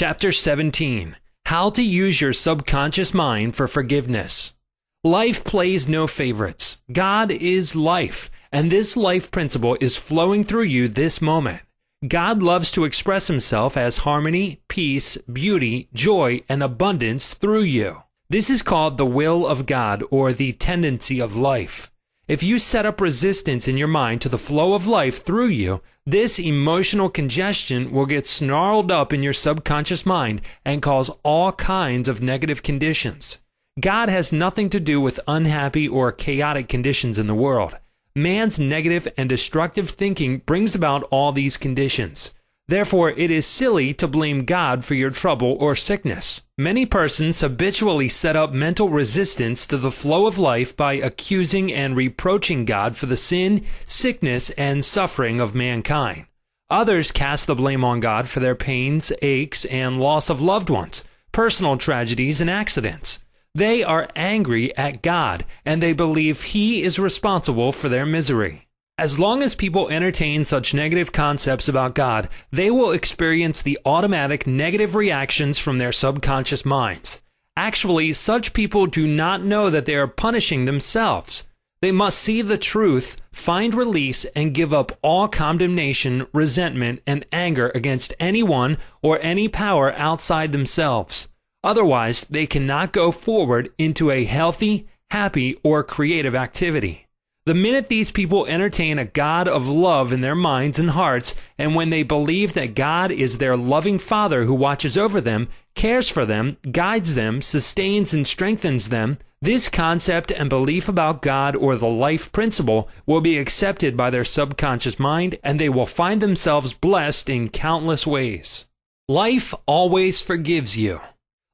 Chapter 17 How to Use Your Subconscious Mind for Forgiveness. Life plays no favorites. God is life, and this life principle is flowing through you this moment. God loves to express himself as harmony, peace, beauty, joy, and abundance through you. This is called the will of God or the tendency of life. If you set up resistance in your mind to the flow of life through you, this emotional congestion will get snarled up in your subconscious mind and cause all kinds of negative conditions. God has nothing to do with unhappy or chaotic conditions in the world. Man's negative and destructive thinking brings about all these conditions. Therefore, it is silly to blame God for your trouble or sickness. Many persons habitually set up mental resistance to the flow of life by accusing and reproaching God for the sin, sickness, and suffering of mankind. Others cast the blame on God for their pains, aches, and loss of loved ones, personal tragedies, and accidents. They are angry at God, and they believe He is responsible for their misery. As long as people entertain such negative concepts about God, they will experience the automatic negative reactions from their subconscious minds. Actually, such people do not know that they are punishing themselves. They must see the truth, find release, and give up all condemnation, resentment, and anger against anyone or any power outside themselves. Otherwise, they cannot go forward into a healthy, happy, or creative activity. The minute these people entertain a God of love in their minds and hearts, and when they believe that God is their loving Father who watches over them, cares for them, guides them, sustains and strengthens them, this concept and belief about God or the life principle will be accepted by their subconscious mind, and they will find themselves blessed in countless ways. Life always forgives you.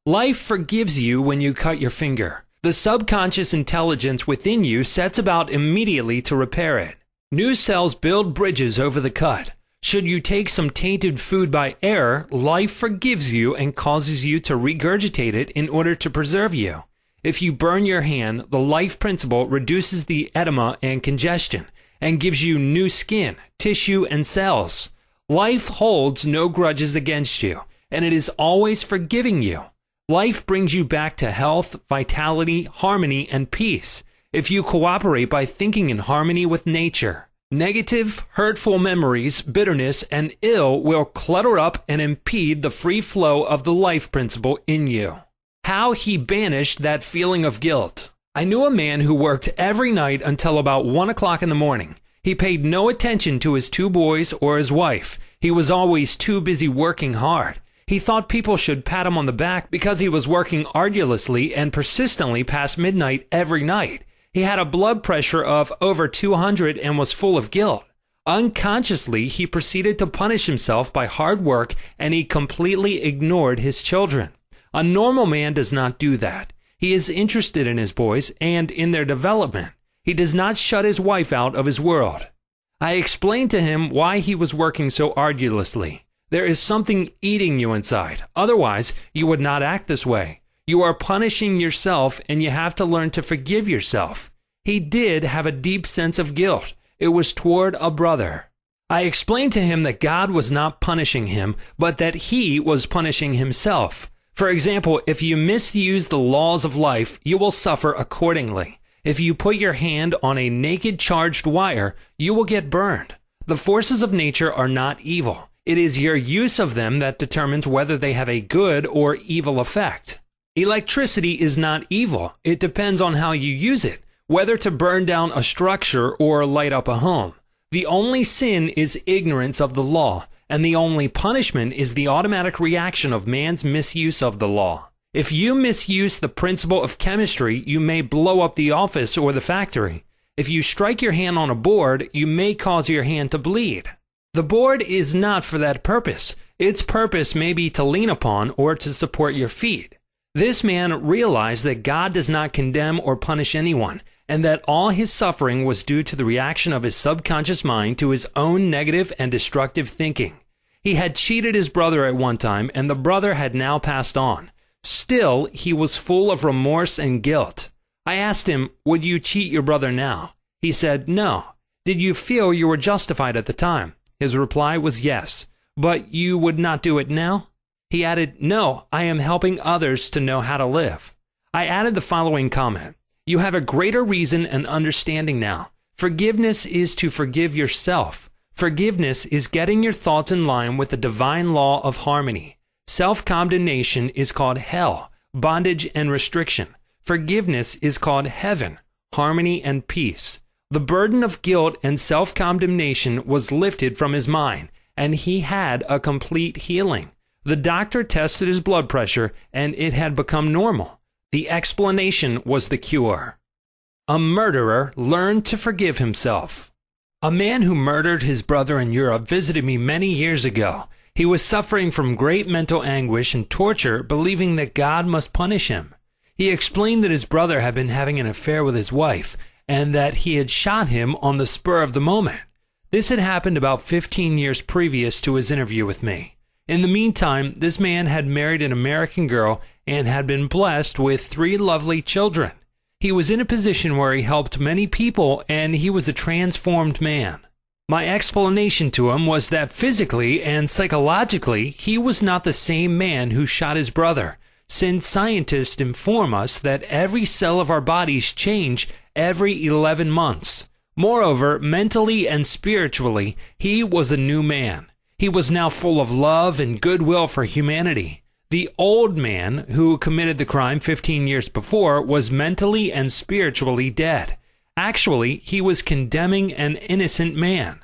Life forgives you when you cut your finger. The subconscious intelligence within you sets about immediately to repair it. New cells build bridges over the cut. Should you take some tainted food by error, life forgives you and causes you to regurgitate it in order to preserve you. If you burn your hand, the life principle reduces the edema and congestion and gives you new skin, tissue, and cells. Life holds no grudges against you, and it is always forgiving you. Life brings you back to health, vitality, harmony, and peace if you cooperate by thinking in harmony with nature. Negative, hurtful memories, bitterness, and ill will clutter up and impede the free flow of the life principle in you. How he banished that feeling of guilt. I knew a man who worked every night until about one o'clock in the morning. He paid no attention to his two boys or his wife. He was always too busy working hard. He thought people should pat him on the back because he was working arduously and persistently past midnight every night. He had a blood pressure of over 200 and was full of guilt. Unconsciously, he proceeded to punish himself by hard work and he completely ignored his children. A normal man does not do that. He is interested in his boys and in their development. He does not shut his wife out of his world. I explained to him why he was working so arduously. There is something eating you inside. Otherwise, you would not act this way. You are punishing yourself, and you have to learn to forgive yourself. He did have a deep sense of guilt. It was toward a brother. I explained to him that God was not punishing him, but that he was punishing himself. For example, if you misuse the laws of life, you will suffer accordingly. If you put your hand on a naked charged wire, you will get burned. The forces of nature are not evil. It is your use of them that determines whether they have a good or evil effect. Electricity is not evil. It depends on how you use it, whether to burn down a structure or light up a home. The only sin is ignorance of the law, and the only punishment is the automatic reaction of man's misuse of the law. If you misuse the principle of chemistry, you may blow up the office or the factory. If you strike your hand on a board, you may cause your hand to bleed. The board is not for that purpose. Its purpose may be to lean upon or to support your feet. This man realized that God does not condemn or punish anyone, and that all his suffering was due to the reaction of his subconscious mind to his own negative and destructive thinking. He had cheated his brother at one time, and the brother had now passed on. Still, he was full of remorse and guilt. I asked him, Would you cheat your brother now? He said, No. Did you feel you were justified at the time? His reply was yes. But you would not do it now? He added, No, I am helping others to know how to live. I added the following comment You have a greater reason and understanding now. Forgiveness is to forgive yourself. Forgiveness is getting your thoughts in line with the divine law of harmony. Self condemnation is called hell, bondage and restriction. Forgiveness is called heaven, harmony and peace. The burden of guilt and self condemnation was lifted from his mind, and he had a complete healing. The doctor tested his blood pressure, and it had become normal. The explanation was the cure. A murderer learned to forgive himself. A man who murdered his brother in Europe visited me many years ago. He was suffering from great mental anguish and torture, believing that God must punish him. He explained that his brother had been having an affair with his wife, and that he had shot him on the spur of the moment. This had happened about 15 years previous to his interview with me. In the meantime, this man had married an American girl and had been blessed with three lovely children. He was in a position where he helped many people and he was a transformed man. My explanation to him was that physically and psychologically he was not the same man who shot his brother, since scientists inform us that every cell of our bodies change every 11 months. Moreover, mentally and spiritually, he was a new man. He was now full of love and goodwill for humanity. The old man who committed the crime 15 years before was mentally and spiritually dead. Actually, he was condemning an innocent man.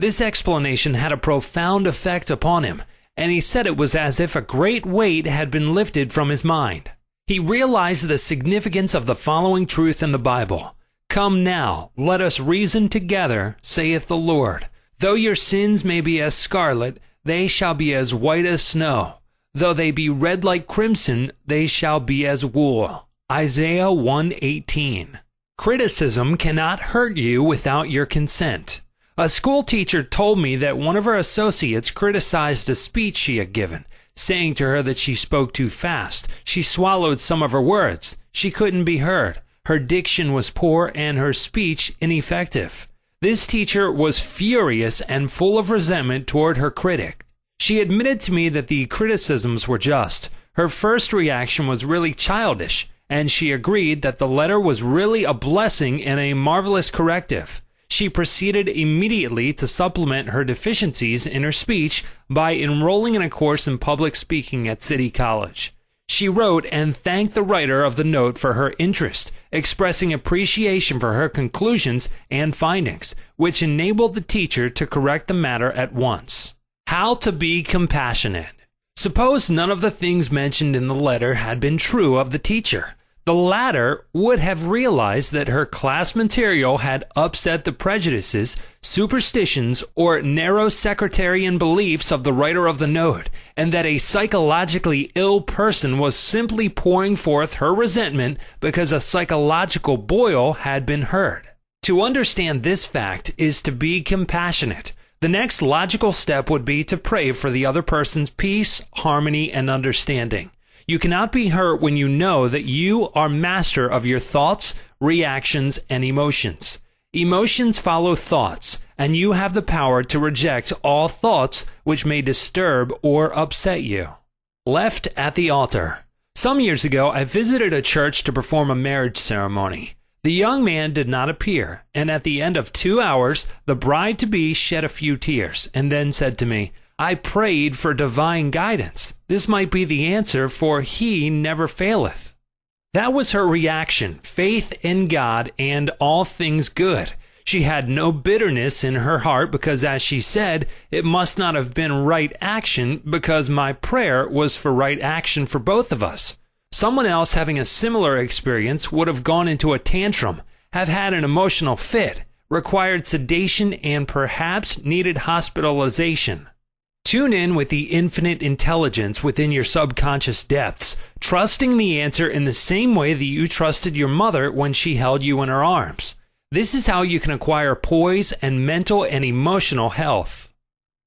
This explanation had a profound effect upon him, and he said it was as if a great weight had been lifted from his mind. He realized the significance of the following truth in the Bible Come now, let us reason together, saith the Lord. Though your sins may be as scarlet, they shall be as white as snow. Though they be red like crimson, they shall be as wool. Isaiah 118. Criticism cannot hurt you without your consent. A school teacher told me that one of her associates criticized a speech she had given, saying to her that she spoke too fast. She swallowed some of her words. She couldn't be heard. Her diction was poor and her speech ineffective. This teacher was furious and full of resentment toward her critic. She admitted to me that the criticisms were just. Her first reaction was really childish, and she agreed that the letter was really a blessing and a marvelous corrective. She proceeded immediately to supplement her deficiencies in her speech by enrolling in a course in public speaking at City College. She wrote and thanked the writer of the note for her interest, expressing appreciation for her conclusions and findings, which enabled the teacher to correct the matter at once. How to be compassionate. Suppose none of the things mentioned in the letter had been true of the teacher. The latter would have realized that her class material had upset the prejudices, superstitions, or narrow sectarian beliefs of the writer of the note, and that a psychologically ill person was simply pouring forth her resentment because a psychological boil had been heard. To understand this fact is to be compassionate. The next logical step would be to pray for the other person's peace, harmony, and understanding. You cannot be hurt when you know that you are master of your thoughts, reactions, and emotions. Emotions follow thoughts, and you have the power to reject all thoughts which may disturb or upset you. Left at the altar. Some years ago, I visited a church to perform a marriage ceremony. The young man did not appear, and at the end of two hours the bride to be shed a few tears, and then said to me, I prayed for divine guidance. This might be the answer, for he never faileth. That was her reaction faith in God and all things good. She had no bitterness in her heart because, as she said, it must not have been right action because my prayer was for right action for both of us. Someone else having a similar experience would have gone into a tantrum, have had an emotional fit, required sedation, and perhaps needed hospitalization. Tune in with the infinite intelligence within your subconscious depths, trusting the answer in the same way that you trusted your mother when she held you in her arms. This is how you can acquire poise and mental and emotional health.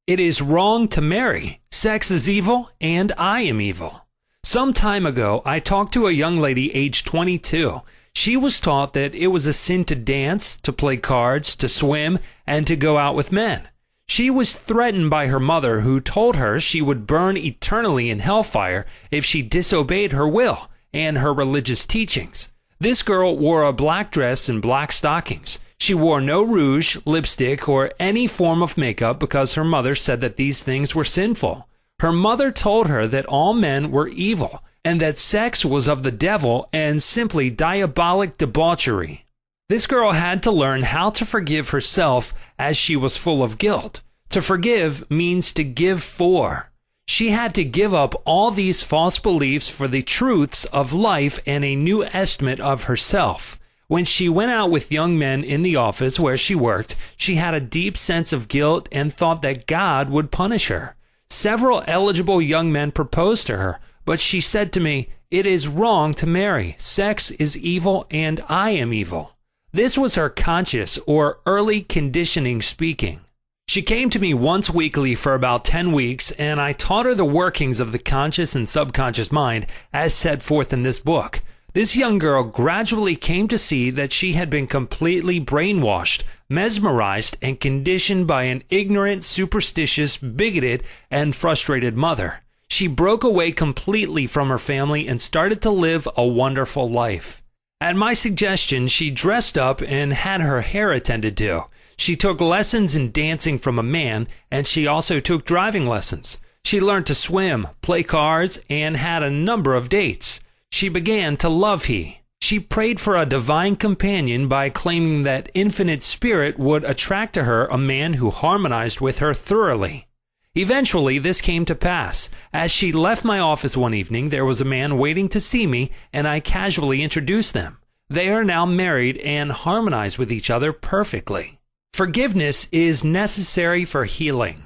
It is wrong to marry. Sex is evil, and I am evil. Some time ago, I talked to a young lady aged 22. She was taught that it was a sin to dance, to play cards, to swim, and to go out with men. She was threatened by her mother, who told her she would burn eternally in hellfire if she disobeyed her will and her religious teachings. This girl wore a black dress and black stockings. She wore no rouge, lipstick, or any form of makeup because her mother said that these things were sinful. Her mother told her that all men were evil and that sex was of the devil and simply diabolic debauchery. This girl had to learn how to forgive herself as she was full of guilt. To forgive means to give for. She had to give up all these false beliefs for the truths of life and a new estimate of herself. When she went out with young men in the office where she worked, she had a deep sense of guilt and thought that God would punish her. Several eligible young men proposed to her, but she said to me, It is wrong to marry. Sex is evil and I am evil. This was her conscious or early conditioning speaking. She came to me once weekly for about 10 weeks, and I taught her the workings of the conscious and subconscious mind as set forth in this book. This young girl gradually came to see that she had been completely brainwashed, mesmerized, and conditioned by an ignorant, superstitious, bigoted, and frustrated mother. She broke away completely from her family and started to live a wonderful life. At my suggestion, she dressed up and had her hair attended to. She took lessons in dancing from a man, and she also took driving lessons. She learned to swim, play cards, and had a number of dates. She began to love he. She prayed for a divine companion by claiming that infinite spirit would attract to her a man who harmonized with her thoroughly. Eventually, this came to pass. As she left my office one evening, there was a man waiting to see me, and I casually introduced them. They are now married and harmonize with each other perfectly. Forgiveness is necessary for healing.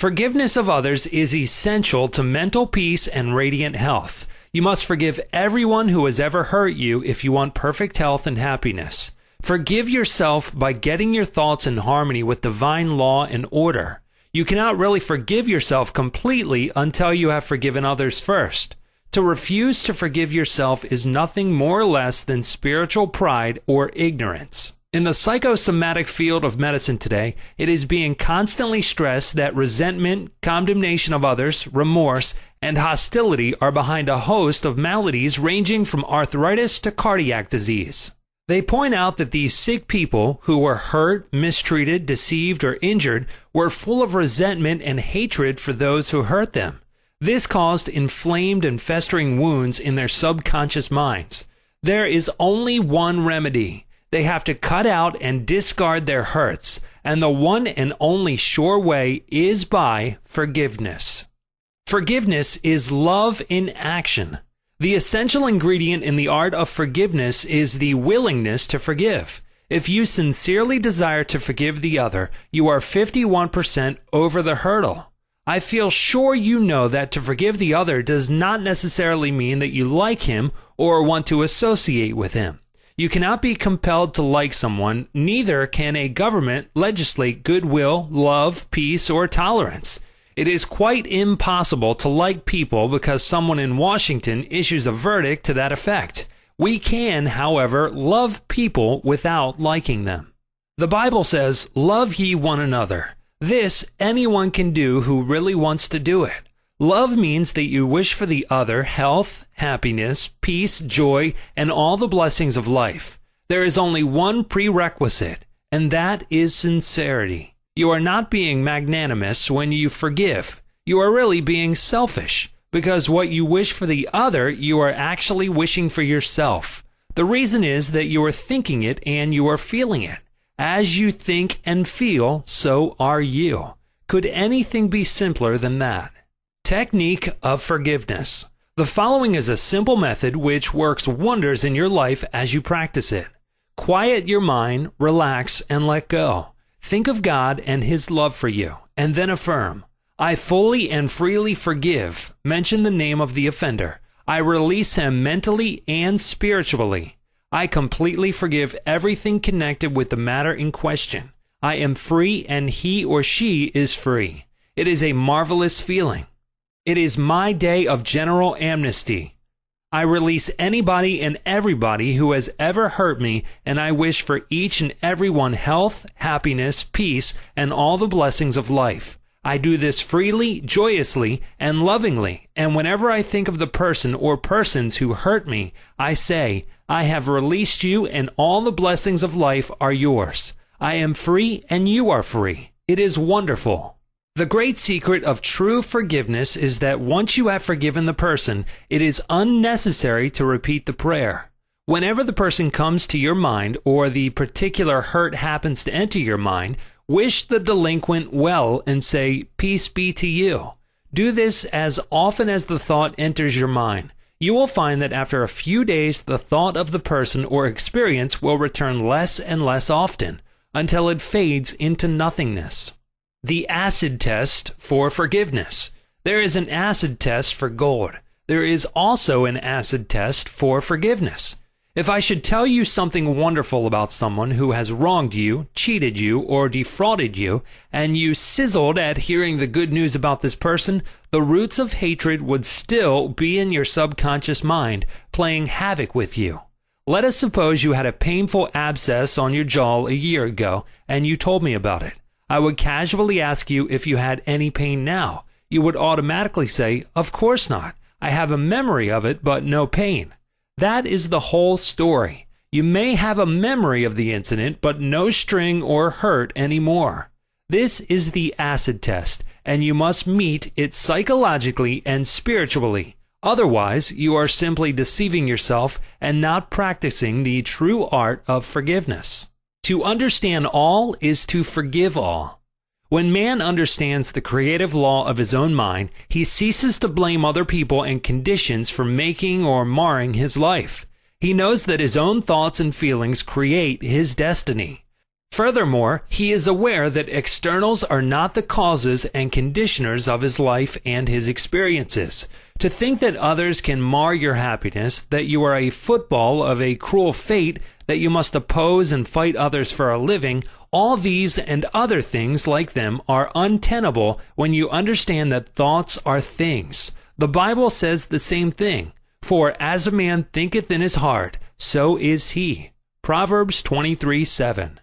Forgiveness of others is essential to mental peace and radiant health. You must forgive everyone who has ever hurt you if you want perfect health and happiness. Forgive yourself by getting your thoughts in harmony with divine law and order. You cannot really forgive yourself completely until you have forgiven others first. To refuse to forgive yourself is nothing more or less than spiritual pride or ignorance. In the psychosomatic field of medicine today, it is being constantly stressed that resentment, condemnation of others, remorse, and hostility are behind a host of maladies ranging from arthritis to cardiac disease. They point out that these sick people who were hurt, mistreated, deceived, or injured were full of resentment and hatred for those who hurt them. This caused inflamed and festering wounds in their subconscious minds. There is only one remedy. They have to cut out and discard their hurts, and the one and only sure way is by forgiveness. Forgiveness is love in action. The essential ingredient in the art of forgiveness is the willingness to forgive. If you sincerely desire to forgive the other, you are 51% over the hurdle. I feel sure you know that to forgive the other does not necessarily mean that you like him or want to associate with him. You cannot be compelled to like someone, neither can a government legislate goodwill, love, peace, or tolerance. It is quite impossible to like people because someone in Washington issues a verdict to that effect. We can, however, love people without liking them. The Bible says, Love ye one another. This anyone can do who really wants to do it. Love means that you wish for the other health, happiness, peace, joy, and all the blessings of life. There is only one prerequisite, and that is sincerity. You are not being magnanimous when you forgive. You are really being selfish because what you wish for the other, you are actually wishing for yourself. The reason is that you are thinking it and you are feeling it. As you think and feel, so are you. Could anything be simpler than that? Technique of forgiveness. The following is a simple method which works wonders in your life as you practice it. Quiet your mind, relax, and let go. Think of God and His love for you, and then affirm, I fully and freely forgive. Mention the name of the offender. I release him mentally and spiritually. I completely forgive everything connected with the matter in question. I am free and he or she is free. It is a marvelous feeling. It is my day of general amnesty. I release anybody and everybody who has ever hurt me, and I wish for each and every one health, happiness, peace, and all the blessings of life. I do this freely, joyously, and lovingly, and whenever I think of the person or persons who hurt me, I say, I have released you, and all the blessings of life are yours. I am free, and you are free. It is wonderful. The great secret of true forgiveness is that once you have forgiven the person, it is unnecessary to repeat the prayer. Whenever the person comes to your mind or the particular hurt happens to enter your mind, wish the delinquent well and say, Peace be to you. Do this as often as the thought enters your mind. You will find that after a few days, the thought of the person or experience will return less and less often until it fades into nothingness. The acid test for forgiveness. There is an acid test for gold. There is also an acid test for forgiveness. If I should tell you something wonderful about someone who has wronged you, cheated you, or defrauded you, and you sizzled at hearing the good news about this person, the roots of hatred would still be in your subconscious mind, playing havoc with you. Let us suppose you had a painful abscess on your jaw a year ago, and you told me about it. I would casually ask you if you had any pain now. You would automatically say, Of course not. I have a memory of it, but no pain. That is the whole story. You may have a memory of the incident, but no string or hurt anymore. This is the acid test, and you must meet it psychologically and spiritually. Otherwise, you are simply deceiving yourself and not practicing the true art of forgiveness. To understand all is to forgive all. When man understands the creative law of his own mind, he ceases to blame other people and conditions for making or marring his life. He knows that his own thoughts and feelings create his destiny. Furthermore, he is aware that externals are not the causes and conditioners of his life and his experiences. To think that others can mar your happiness, that you are a football of a cruel fate, that you must oppose and fight others for a living, all these and other things like them are untenable when you understand that thoughts are things. The Bible says the same thing. For as a man thinketh in his heart, so is he. Proverbs 23 7.